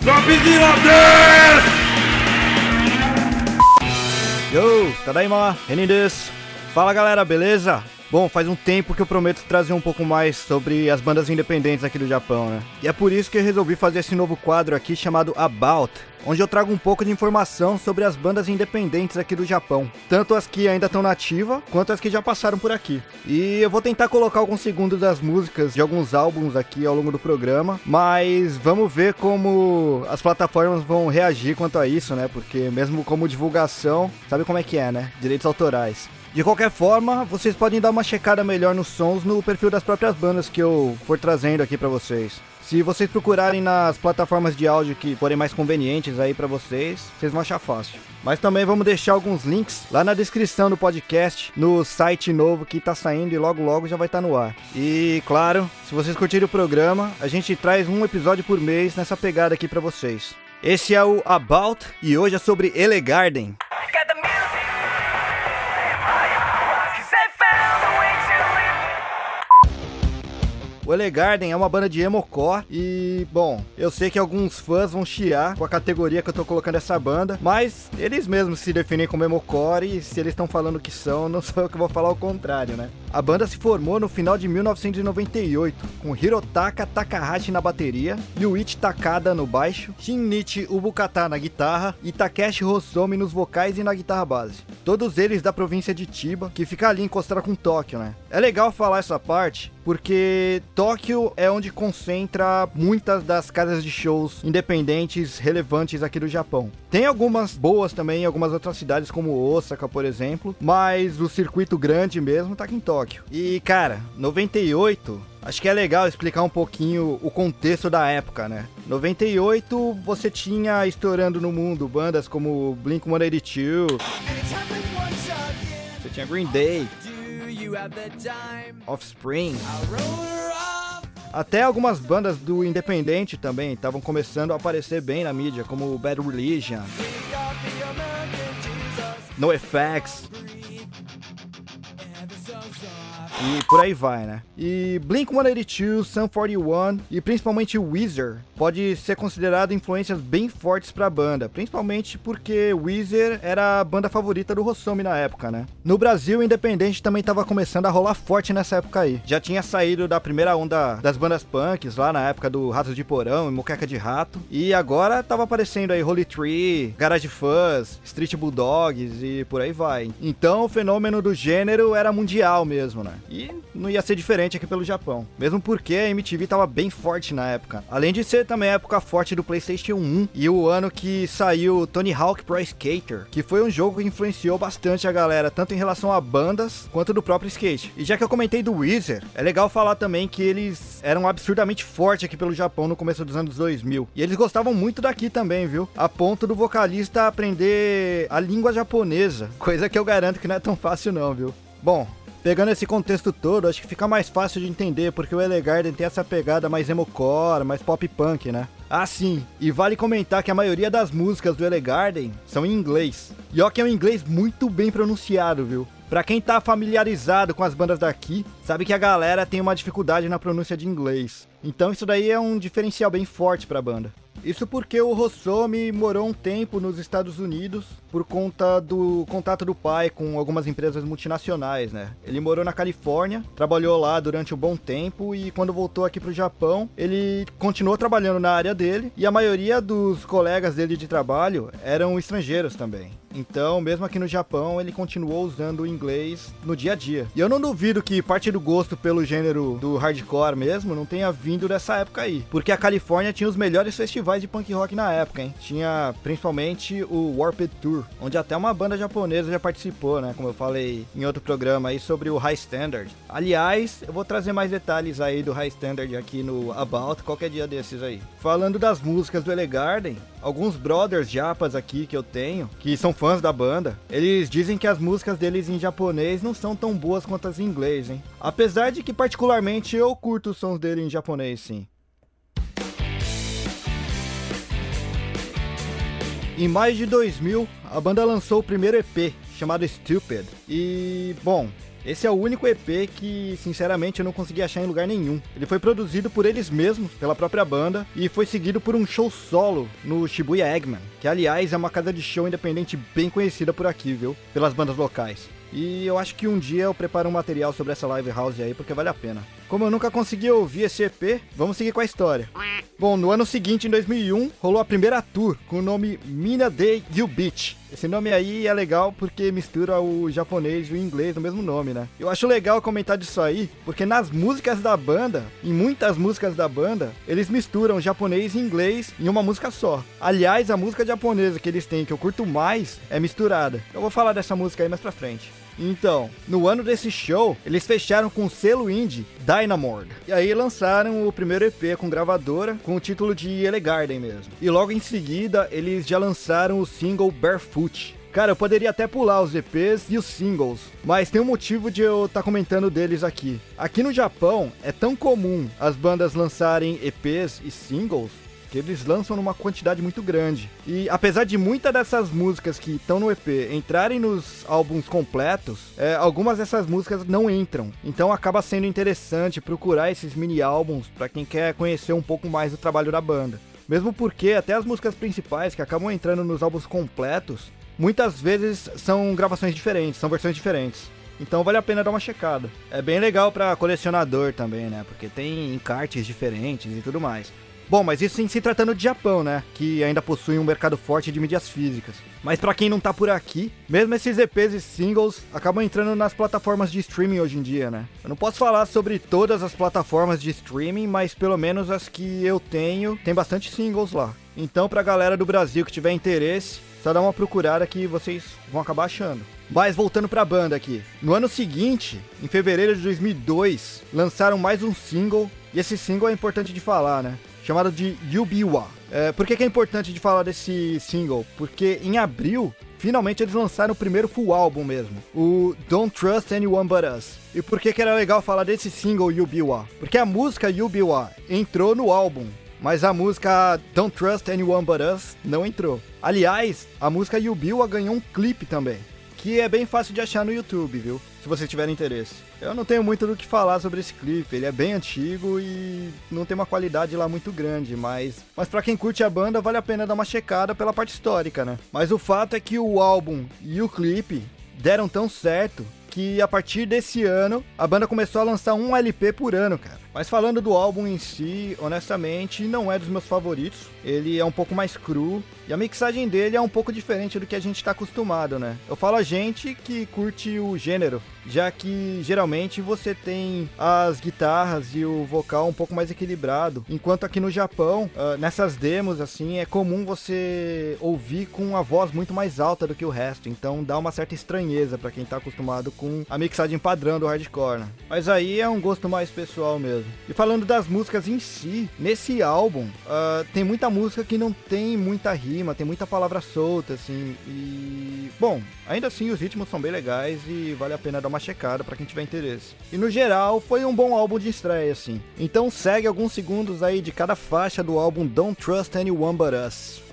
Dropzilla des! Yo, tadaima, Renin desu. Fala galera, beleza? Bom, faz um tempo que eu prometo trazer um pouco mais sobre as bandas independentes aqui do Japão, né? E é por isso que eu resolvi fazer esse novo quadro aqui chamado About, onde eu trago um pouco de informação sobre as bandas independentes aqui do Japão, tanto as que ainda estão nativa, quanto as que já passaram por aqui. E eu vou tentar colocar alguns segundos das músicas de alguns álbuns aqui ao longo do programa, mas vamos ver como as plataformas vão reagir quanto a isso, né? Porque mesmo como divulgação, sabe como é que é, né? Direitos autorais. De qualquer forma, vocês podem dar uma checada melhor nos sons no perfil das próprias bandas que eu for trazendo aqui pra vocês. Se vocês procurarem nas plataformas de áudio que forem mais convenientes aí pra vocês, vocês vão achar fácil. Mas também vamos deixar alguns links lá na descrição do podcast, no site novo que tá saindo e logo logo já vai estar no ar. E claro, se vocês curtirem o programa, a gente traz um episódio por mês nessa pegada aqui pra vocês. Esse é o About e hoje é sobre Elegarden. Got O Elegarden é uma banda de emocore e, bom, eu sei que alguns fãs vão chiar com a categoria que eu tô colocando essa banda, mas eles mesmos se definem como emocore e se eles estão falando que são, não sou eu que vou falar o contrário, né? A banda se formou no final de 1998, com Hirotaka Takahashi na bateria, Yuichi Takada no baixo, Shinichi Ubukata na guitarra e Takeshi Hosomi nos vocais e na guitarra base. Todos eles da província de Chiba, que fica ali encostada com Tóquio, né? É legal falar essa parte, porque Tóquio é onde concentra muitas das casas de shows independentes relevantes aqui do Japão. Tem algumas boas também em algumas outras cidades, como Osaka, por exemplo, mas o circuito grande mesmo tá aqui em Tóquio. E cara, 98 Acho que é legal explicar um pouquinho o contexto da época, né? 98 você tinha estourando no mundo bandas como Blink-182, você tinha Green Day, Offspring, até algumas bandas do independente também estavam começando a aparecer bem na mídia, como Bad Religion, NoFX. E por aí vai, né? E Blink-182, Sum 41 e principalmente Weezer pode ser considerado influências bem fortes pra banda, principalmente porque Weezer era a banda favorita do Rossomi na época, né? No Brasil, o Independente também tava começando a rolar forte nessa época aí. Já tinha saído da primeira onda das bandas punks lá na época do Ratos de Porão e Moqueca de Rato, e agora tava aparecendo aí Holy Tree, Garage Fuzz, Street Bulldogs e por aí vai. Então o fenômeno do gênero era mundial mesmo, né? E não ia ser diferente aqui pelo Japão. Mesmo porque a MTV tava bem forte na época. Além de ser também a época forte do PlayStation 1 e o ano que saiu Tony Hawk Pro Skater, que foi um jogo que influenciou bastante a galera, tanto em relação a bandas quanto do próprio skate. E já que eu comentei do Weezer, é legal falar também que eles eram absurdamente fortes aqui pelo Japão no começo dos anos 2000. E eles gostavam muito daqui também, viu? A ponto do vocalista aprender a língua japonesa, coisa que eu garanto que não é tão fácil não, viu? Bom, Pegando esse contexto todo, acho que fica mais fácil de entender porque o Elegarden tem essa pegada mais emocore, mais pop punk, né? Ah, sim, e vale comentar que a maioria das músicas do Elegarden são em inglês. E ó que é um inglês muito bem pronunciado, viu? Pra quem tá familiarizado com as bandas daqui, sabe que a galera tem uma dificuldade na pronúncia de inglês. Então isso daí é um diferencial bem forte pra banda. Isso porque o Rossomi morou um tempo nos Estados Unidos por conta do contato do pai com algumas empresas multinacionais, né? Ele morou na Califórnia, trabalhou lá durante um bom tempo e quando voltou aqui pro Japão, ele continuou trabalhando na área dele e a maioria dos colegas dele de trabalho eram estrangeiros também. Então, mesmo aqui no Japão, ele continuou usando o inglês no dia a dia. E eu não duvido que parte do gosto pelo gênero do hardcore mesmo não tenha vindo dessa época aí. Porque a Califórnia tinha os melhores festivais de punk rock na época, hein? Tinha principalmente o Warped Tour, onde até uma banda japonesa já participou, né? Como eu falei em outro programa aí sobre o High Standard. Aliás, eu vou trazer mais detalhes aí do High Standard aqui no About qualquer dia desses aí. Falando das músicas do Elegarden, alguns brothers japas aqui que eu tenho, que são fãs da banda, eles dizem que as músicas deles em japonês não são tão boas quanto as em inglês, hein? Apesar de que particularmente eu curto os sons dele em japonês, sim. Em maio de 2000, a banda lançou o primeiro EP, chamado Stupid. E, bom, Esse é o único EP que, sinceramente, eu não consegui achar em lugar nenhum. Ele foi produzido por eles mesmos, pela própria banda, e foi seguido por um show solo no Shibuya Eggman, que aliás é uma casa de show independente bem conhecida por aqui, viu? Pelas bandas locais. E eu acho que um dia eu preparo um material sobre essa live house aí, porque vale a pena. Como eu nunca consegui ouvir esse EP, vamos seguir com a história. Bom, no ano seguinte, em 2001, rolou a primeira tour com o nome Mina You Beach. Esse nome aí é legal porque mistura o japonês e o inglês no mesmo nome, né? Eu acho legal comentar disso aí, porque nas músicas da banda, em muitas músicas da banda, eles misturam japonês e inglês em uma música só. Aliás, a música japonesa que eles têm, que eu curto mais, é misturada. Eu vou falar dessa música aí mais pra frente. Então, no ano desse show, eles fecharam com o selo indie Dynamord. E aí lançaram o primeiro EP com gravadora, com o título de Elegarden mesmo. E logo em seguida, eles já lançaram o single Barefoot. Cara, eu poderia até pular os EPs e os singles, mas tem um motivo de eu estar tá comentando deles aqui. Aqui no Japão, é tão comum as bandas lançarem EPs e singles que eles lançam numa quantidade muito grande. E apesar de muitas dessas músicas que estão no EP entrarem nos álbuns completos, é, algumas dessas músicas não entram. Então acaba sendo interessante procurar esses mini álbuns para quem quer conhecer um pouco mais do trabalho da banda. Mesmo porque até as músicas principais que acabam entrando nos álbuns completos, muitas vezes são gravações diferentes, são versões diferentes. Então vale a pena dar uma checada. É bem legal para colecionador também, né? Porque tem encartes diferentes e tudo mais. Bom, mas isso em se tratando de Japão, né? Que ainda possui um mercado forte de mídias físicas. Mas para quem não tá por aqui, mesmo esses EPs e singles acabam entrando nas plataformas de streaming hoje em dia, né? Eu não posso falar sobre todas as plataformas de streaming, mas pelo menos as que eu tenho, tem bastante singles lá. Então, pra galera do Brasil que tiver interesse, só dá uma procurada que vocês vão acabar achando. Mas voltando pra banda aqui. No ano seguinte, em fevereiro de 2002, lançaram mais um single. E esse single é importante de falar, né? Chamado de Yubiwa. É, por que, que é importante de falar desse single? Porque em abril, finalmente eles lançaram o primeiro full álbum mesmo, o Don't Trust Anyone But Us. E por que, que era legal falar desse single Yubiwa? Porque a música Yubiwa entrou no álbum, mas a música Don't Trust Anyone But Us não entrou. Aliás, a música Yubiwa ganhou um clipe também que é bem fácil de achar no YouTube, viu? Se você tiver interesse. Eu não tenho muito do que falar sobre esse clipe, ele é bem antigo e não tem uma qualidade lá muito grande, mas mas para quem curte a banda vale a pena dar uma checada pela parte histórica, né? Mas o fato é que o álbum e o clipe deram tão certo que a partir desse ano a banda começou a lançar um LP por ano, cara. Mas falando do álbum em si, honestamente, não é dos meus favoritos. Ele é um pouco mais cru e a mixagem dele é um pouco diferente do que a gente está acostumado, né? Eu falo a gente que curte o gênero, já que geralmente você tem as guitarras e o vocal um pouco mais equilibrado, enquanto aqui no Japão, uh, nessas demos assim, é comum você ouvir com a voz muito mais alta do que o resto, então dá uma certa estranheza para quem tá acostumado com a mixagem padrão do hardcore. Né? Mas aí é um gosto mais pessoal mesmo. E falando das músicas em si, nesse álbum uh, tem muita música que não tem muita rima, tem muita palavra solta, assim. E. Bom, ainda assim os ritmos são bem legais e vale a pena dar uma checada para quem tiver interesse. E no geral, foi um bom álbum de estreia, assim. Então segue alguns segundos aí de cada faixa do álbum Don't Trust Anyone But Us.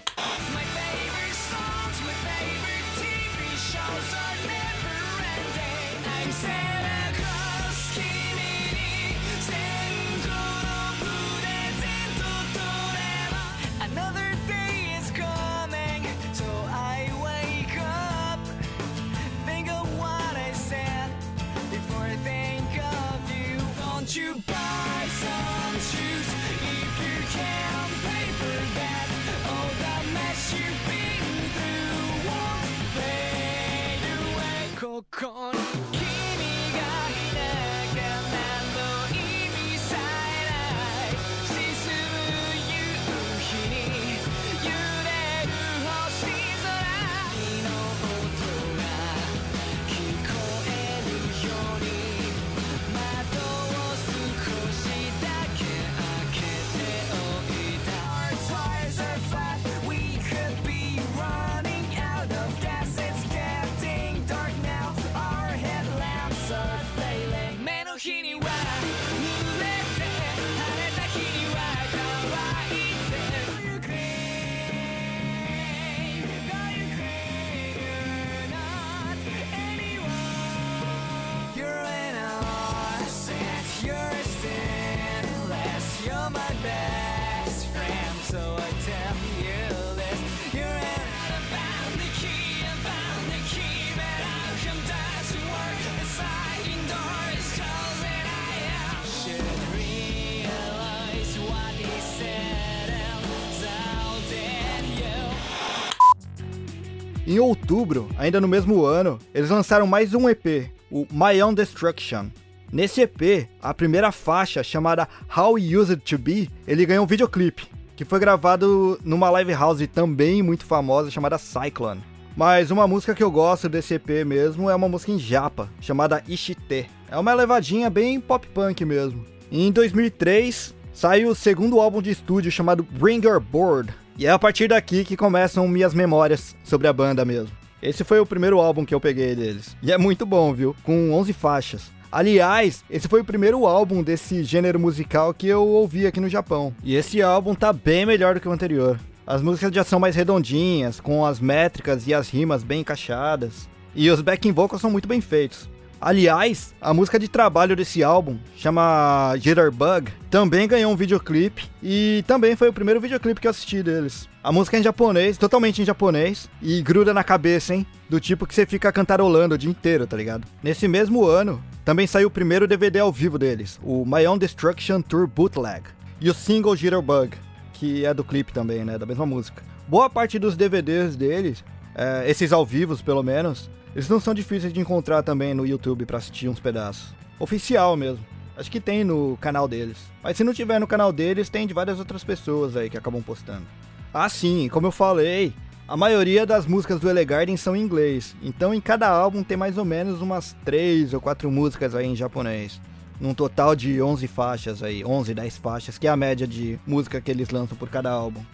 Em outubro, ainda no mesmo ano, eles lançaram mais um EP, o My Own Destruction. Nesse EP, a primeira faixa, chamada How We Used to Be, ele ganhou um videoclipe, que foi gravado numa live house também muito famosa chamada Cyclone. Mas uma música que eu gosto desse EP mesmo é uma música em japa, chamada Ishite. É uma levadinha bem pop punk mesmo. Em 2003, saiu o segundo álbum de estúdio chamado Bring Your Board. E é a partir daqui que começam minhas memórias sobre a banda mesmo. Esse foi o primeiro álbum que eu peguei deles. E é muito bom, viu? Com 11 faixas. Aliás, esse foi o primeiro álbum desse gênero musical que eu ouvi aqui no Japão. E esse álbum tá bem melhor do que o anterior. As músicas já são mais redondinhas, com as métricas e as rimas bem encaixadas. E os backing vocals são muito bem feitos. Aliás, a música de trabalho desse álbum, chama Jitterbug, também ganhou um videoclipe e também foi o primeiro videoclipe que eu assisti deles. A música é em japonês, totalmente em japonês, e gruda na cabeça, hein? Do tipo que você fica cantarolando o dia inteiro, tá ligado? Nesse mesmo ano, também saiu o primeiro DVD ao vivo deles, o My Own Destruction Tour Bootleg, e o single Jitterbug, que é do clipe também, né? Da mesma música. Boa parte dos DVDs deles, é, esses ao vivos pelo menos, eles não são difíceis de encontrar também no YouTube pra assistir uns pedaços. Oficial mesmo. Acho que tem no canal deles. Mas se não tiver no canal deles, tem de várias outras pessoas aí que acabam postando. Ah, sim, como eu falei, a maioria das músicas do Elegarden são em inglês. Então em cada álbum tem mais ou menos umas 3 ou 4 músicas aí em japonês. Num total de 11 faixas aí, 11, 10 faixas, que é a média de música que eles lançam por cada álbum.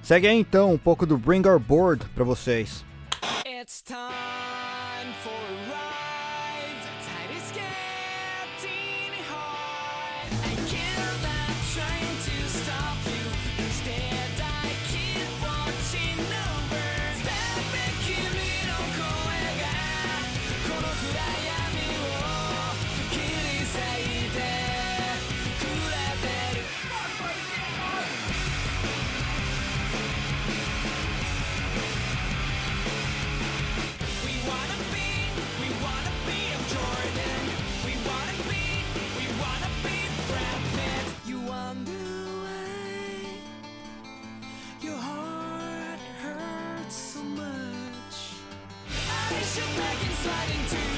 Segue aí então um pouco do Bring Our Board pra vocês. It's time should back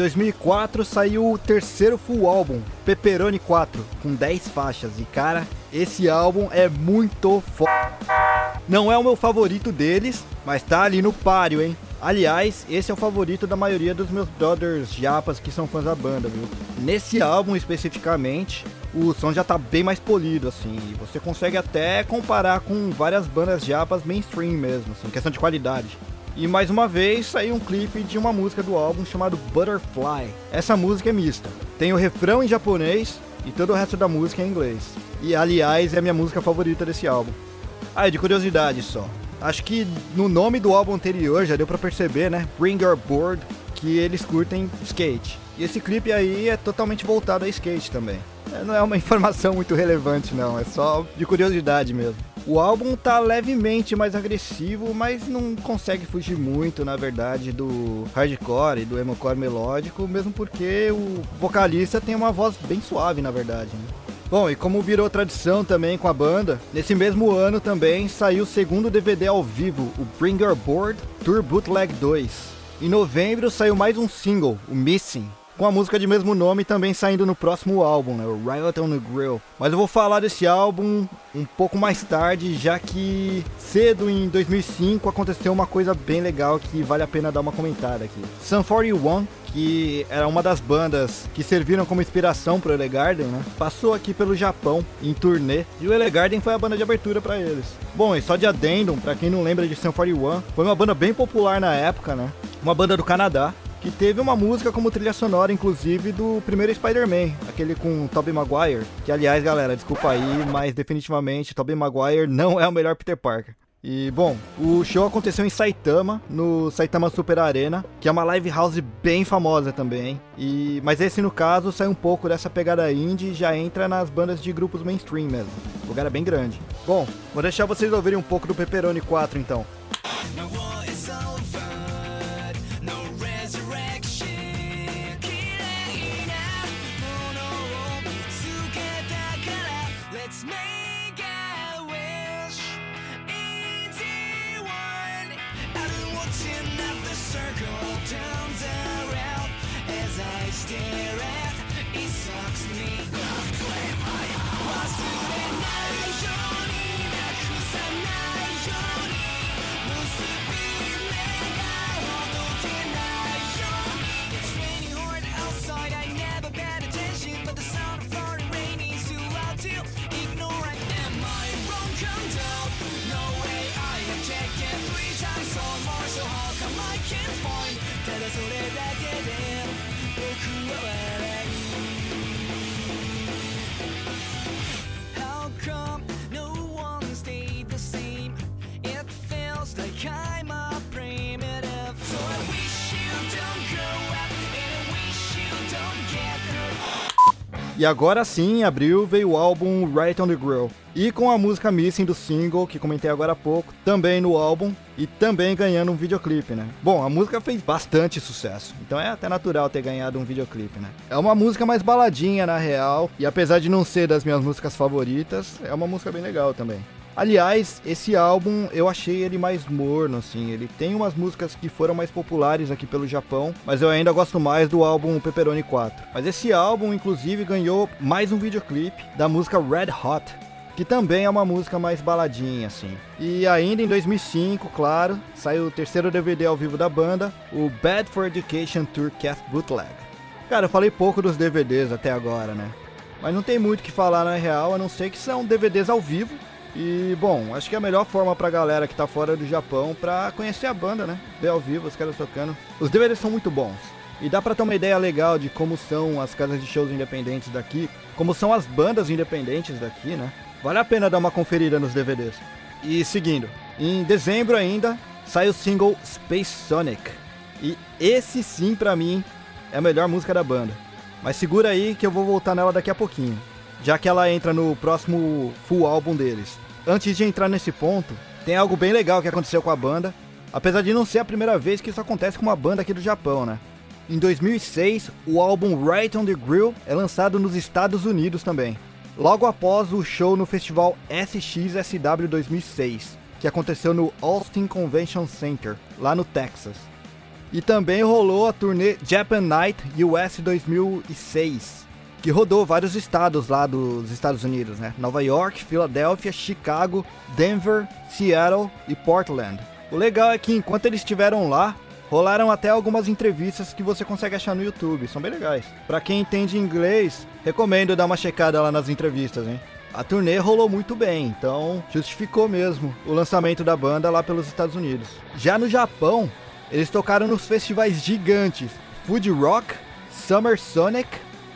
2004 saiu o terceiro full álbum, Pepperoni 4, com 10 faixas. E cara, esse álbum é muito foda. Não é o meu favorito deles, mas tá ali no páreo, hein? Aliás, esse é o favorito da maioria dos meus brothers japas que são fãs da banda, viu? Nesse álbum especificamente, o som já tá bem mais polido, assim, e você consegue até comparar com várias bandas japas mainstream mesmo, assim, questão de qualidade. E mais uma vez saiu um clipe de uma música do álbum chamado Butterfly. Essa música é mista. Tem o refrão em japonês e todo o resto da música em inglês. E aliás, é a minha música favorita desse álbum. Ah, de curiosidade só. Acho que no nome do álbum anterior já deu pra perceber, né? Bring Your Board, que eles curtem skate. E esse clipe aí é totalmente voltado a skate também. É, Não é uma informação muito relevante, não. É só de curiosidade mesmo. O álbum tá levemente mais agressivo, mas não consegue fugir muito, na verdade, do hardcore e do emocore melódico, mesmo porque o vocalista tem uma voz bem suave, na verdade. Né? Bom, e como virou tradição também com a banda, nesse mesmo ano também saiu o segundo DVD ao vivo, o Bring Your Board Tour Bootleg 2. Em novembro saiu mais um single, o Missing, com a música de mesmo nome também saindo no próximo álbum, né, o Riot on the Grill. Mas eu vou falar desse álbum um pouco mais tarde, já que cedo em 2005 aconteceu uma coisa bem legal que vale a pena dar uma comentada aqui. Sun 41, que era uma das bandas que serviram como inspiração pro Elegarden, né? Passou aqui pelo Japão em turnê e o Elegarden foi a banda de abertura para eles. Bom, e só de addendum, para quem não lembra de Sun 41, foi uma banda bem popular na época, né? Uma banda do Canadá que teve uma música como trilha sonora, inclusive, do primeiro Spider-Man, aquele com Tobey Maguire. Que, aliás, galera, desculpa aí, mas definitivamente Tobey Maguire não é o melhor Peter Parker. E bom, o show aconteceu em Saitama, no Saitama Super Arena, que é uma live house bem famosa também. E mas esse no caso sai um pouco dessa pegada indie e já entra nas bandas de grupos mainstream mesmo. O lugar é bem grande. Bom, vou deixar vocês ouvirem um pouco do Pepperoni 4 então. No E agora sim, em abril, veio o álbum Right on the Grill. E com a música Missing do single, que comentei agora há pouco, também no álbum e também ganhando um videoclipe, né? Bom, a música fez bastante sucesso, então é até natural ter ganhado um videoclipe, né? É uma música mais baladinha, na real, e apesar de não ser das minhas músicas favoritas, é uma música bem legal também. Aliás, esse álbum eu achei ele mais morno, assim. Ele tem umas músicas que foram mais populares aqui pelo Japão, mas eu ainda gosto mais do álbum Pepperoni 4. Mas esse álbum, inclusive, ganhou mais um videoclipe da música Red Hot, que também é uma música mais baladinha, assim. E ainda em 2005, claro, saiu o terceiro DVD ao vivo da banda, o Bad for Education Tour Cast Bootleg. Cara, eu falei pouco dos DVDs até agora, né? Mas não tem muito o que falar na real, a não ser que são DVDs ao vivo. E, bom, acho que é a melhor forma pra galera que tá fora do Japão pra conhecer a banda, né? Ver ao vivo os caras tocando. Os DVDs são muito bons. E dá pra ter uma ideia legal de como são as casas de shows independentes daqui, como são as bandas independentes daqui, né? Vale a pena dar uma conferida nos DVDs. E seguindo, em dezembro ainda sai o single Space Sonic. E esse sim pra mim é a melhor música da banda. Mas segura aí que eu vou voltar nela daqui a pouquinho, já que ela entra no próximo full álbum deles. Antes de entrar nesse ponto, tem algo bem legal que aconteceu com a banda, apesar de não ser a primeira vez que isso acontece com uma banda aqui do Japão, né? Em 2006, o álbum Right on the Grill é lançado nos Estados Unidos também, logo após o show no festival SXSW 2006, que aconteceu no Austin Convention Center, lá no Texas. E também rolou a turnê Japan Night US 2006, que rodou vários estados lá dos Estados Unidos, né? Nova York, Filadélfia, Chicago, Denver, Seattle e Portland. O legal é que enquanto eles estiveram lá, rolaram até algumas entrevistas que você consegue achar no YouTube, são bem legais. Pra quem entende inglês, recomendo dar uma checada lá nas entrevistas, hein? A turnê rolou muito bem, então justificou mesmo o lançamento da banda lá pelos Estados Unidos. Já no Japão, eles tocaram nos festivais gigantes Food Rock, Summer Sonic,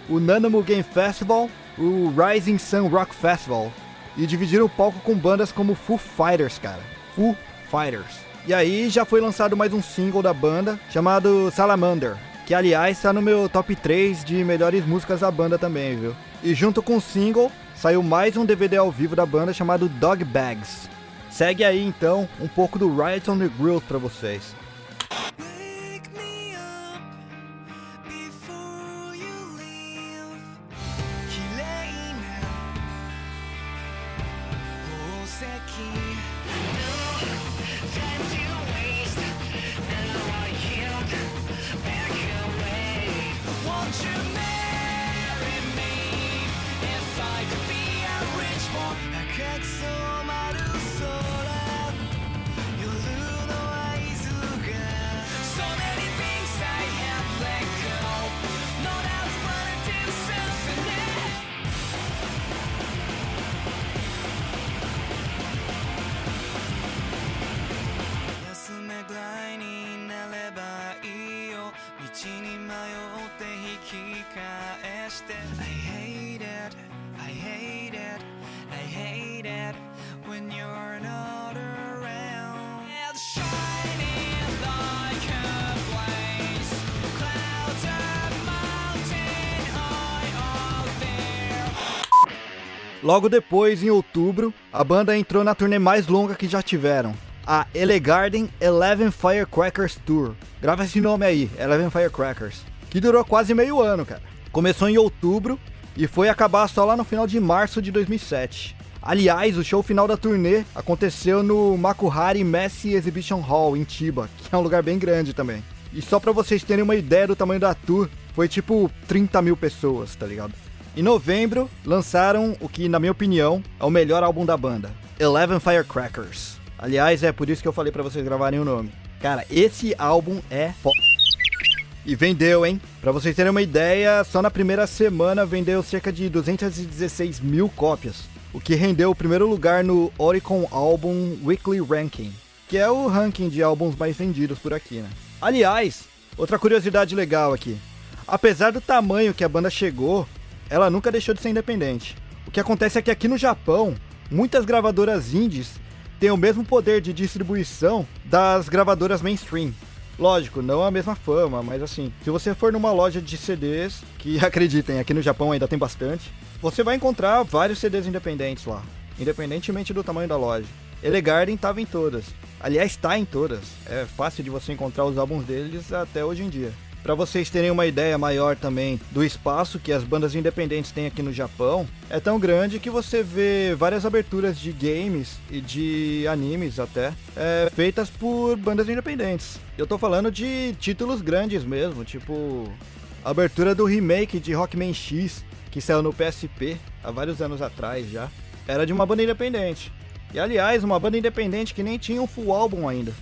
o Nanamu Game Festival, o Rising Sun Rock Festival e dividiram o palco com bandas como Foo Fighters, cara. Foo Fighters. E aí já foi lançado mais um single da banda chamado Salamander, que aliás está no meu top 3 de melhores músicas da banda também, viu? E junto com o single saiu mais um DVD ao vivo da banda chamado Dog Bags. Segue aí então um pouco do Riot on the Grill pra vocês. Logo depois, em outubro, a banda entrou na turnê mais longa que já tiveram, a Elegarden Eleven Firecrackers Tour. Grava esse nome aí, Eleven Firecrackers, que durou quase meio ano, cara. Começou em outubro e foi acabar só lá no final de março de 2007. Aliás, o show final da turnê aconteceu no Makuhari Messi Exhibition Hall em Chiba, que é um lugar bem grande também. E só pra vocês terem uma ideia do tamanho da tour, foi tipo 30 mil pessoas, tá ligado? Em novembro, lançaram o que, na minha opinião, é o melhor álbum da banda, Eleven Firecrackers. Aliás, é por isso que eu falei pra vocês gravarem o nome. Cara, esse álbum é fo... E vendeu, hein? Pra vocês terem uma ideia, só na primeira semana vendeu cerca de 216 mil cópias, o que rendeu o primeiro lugar no Oricon Album Weekly Ranking, que é o ranking de álbuns mais vendidos por aqui, né? Aliás, outra curiosidade legal aqui. Apesar do tamanho que a banda chegou, ela nunca deixou de ser independente. O que acontece é que aqui no Japão, muitas gravadoras indies têm o mesmo poder de distribuição das gravadoras mainstream. Lógico, não a mesma fama, mas assim, se você for numa loja de CDs, que acreditem, aqui no Japão ainda tem bastante, você vai encontrar vários CDs independentes lá, independentemente do tamanho da loja. Elegarden estava em todas. Aliás, está em todas. É fácil de você encontrar os álbuns deles até hoje em dia. Para vocês terem uma ideia maior também do espaço que as bandas independentes têm aqui no Japão, é tão grande que você vê várias aberturas de games e de animes até, é, feitas por bandas independentes. Eu tô falando de títulos grandes mesmo, tipo a abertura do remake de Rockman X, que saiu no PSP há vários anos atrás já, era de uma banda independente. E aliás, uma banda independente que nem tinha um full álbum ainda.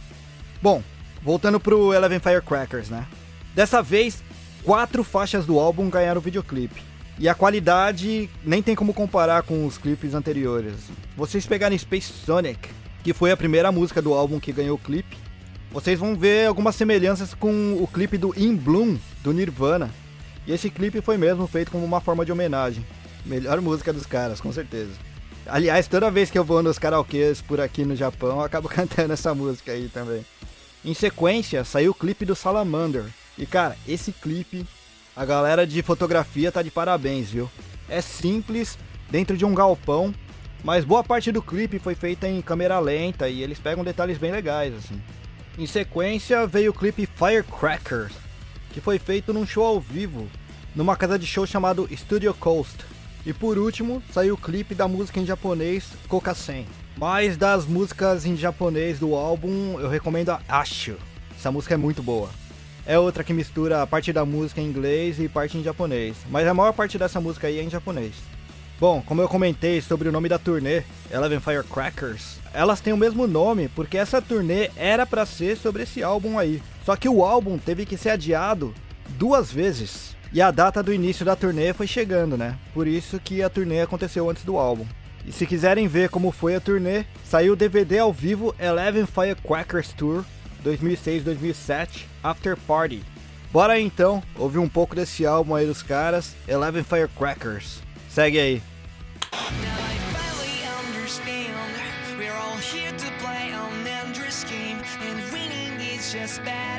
Bom, voltando pro Eleven Firecrackers, né? Dessa vez, quatro faixas do álbum ganharam videoclipe. E a qualidade nem tem como comparar com os clipes anteriores. Vocês pegarem Space Sonic, que foi a primeira música do álbum que ganhou o clipe, vocês vão ver algumas semelhanças com o clipe do In Bloom, do Nirvana. E esse clipe foi mesmo feito como uma forma de homenagem. Melhor música dos caras, com certeza. Aliás, toda vez que eu vou nos karaokês por aqui no Japão, eu acabo cantando essa música aí também. Em sequência, saiu o clipe do Salamander. E cara, esse clipe, a galera de fotografia tá de parabéns, viu? É simples, dentro de um galpão, mas boa parte do clipe foi feita em câmera lenta e eles pegam detalhes bem legais, assim. Em sequência, veio o clipe Firecrackers, que foi feito num show ao vivo, numa casa de show chamado Studio Coast. E por último, saiu o clipe da música em japonês Kokasen. Mas das músicas em japonês do álbum, eu recomendo a Ashu. Essa música é muito boa. É outra que mistura a parte da música em inglês e parte em japonês, mas a maior parte dessa música aí é em japonês. Bom, como eu comentei sobre o nome da turnê, Eleven Firecrackers, elas têm o mesmo nome porque essa turnê era para ser sobre esse álbum aí. Só que o álbum teve que ser adiado duas vezes. E a data do início da turnê foi chegando, né? Por isso que a turnê aconteceu antes do álbum. E se quiserem ver como foi a turnê, saiu o DVD ao vivo Eleven Firecrackers Tour 2006-2007 After Party. Bora então ouvir um pouco desse álbum aí dos caras, Eleven Firecrackers. Segue aí. Now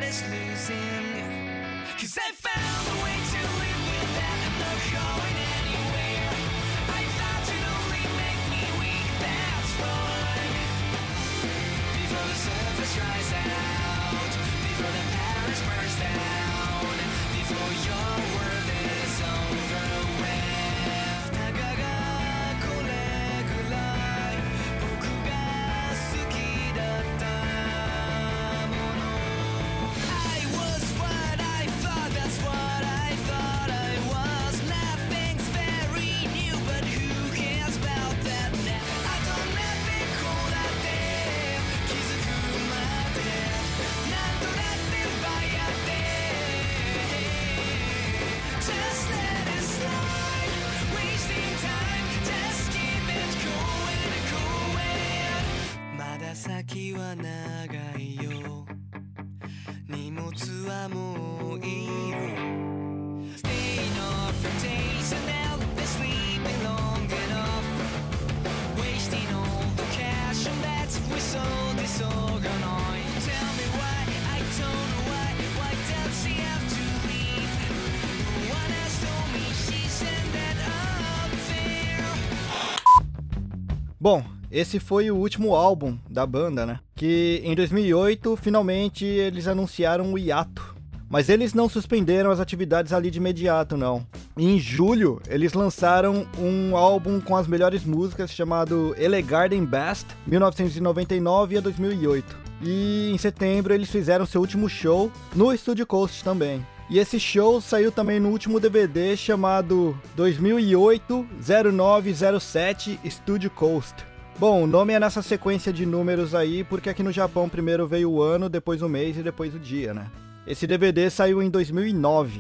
Bom, esse foi o último álbum da banda, né? Que em 2008 finalmente eles anunciaram o hiato. Mas eles não suspenderam as atividades ali de imediato, não. Em julho, eles lançaram um álbum com as melhores músicas chamado Ele Garden Best, 1999 a 2008. E em setembro eles fizeram seu último show no Studio Coast também. E esse show saiu também no último DVD chamado 2008-0907 Studio Coast. Bom, o nome é nessa sequência de números aí, porque aqui no Japão primeiro veio o ano, depois o mês e depois o dia, né? Esse DVD saiu em 2009.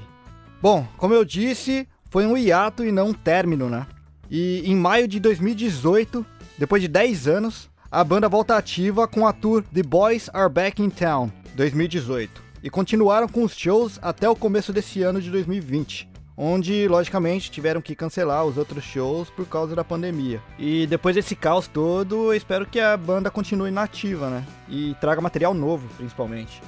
Bom, como eu disse, foi um hiato e não um término, né? E em maio de 2018, depois de 10 anos, a banda volta ativa com a tour The Boys Are Back in Town 2018 e continuaram com os shows até o começo desse ano de 2020, onde logicamente tiveram que cancelar os outros shows por causa da pandemia. E depois desse caos todo, eu espero que a banda continue nativa, né? E traga material novo, principalmente.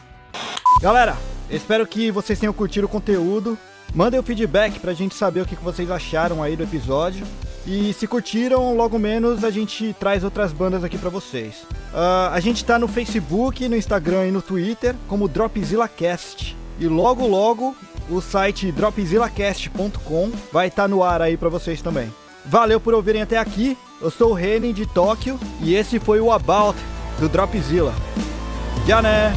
Galera, espero que vocês tenham curtido o conteúdo. Mandem o feedback pra gente saber o que vocês acharam aí do episódio. E se curtiram, logo menos a gente traz outras bandas aqui pra vocês. Ah, a gente tá no Facebook, no Instagram e no Twitter como DropzillaCast. E logo logo o site dropzillacast.com vai estar no ar aí pra vocês também. Valeu por ouvirem até aqui. Eu sou o Renin de Tóquio e esse foi o About do Dropzilla. Já né?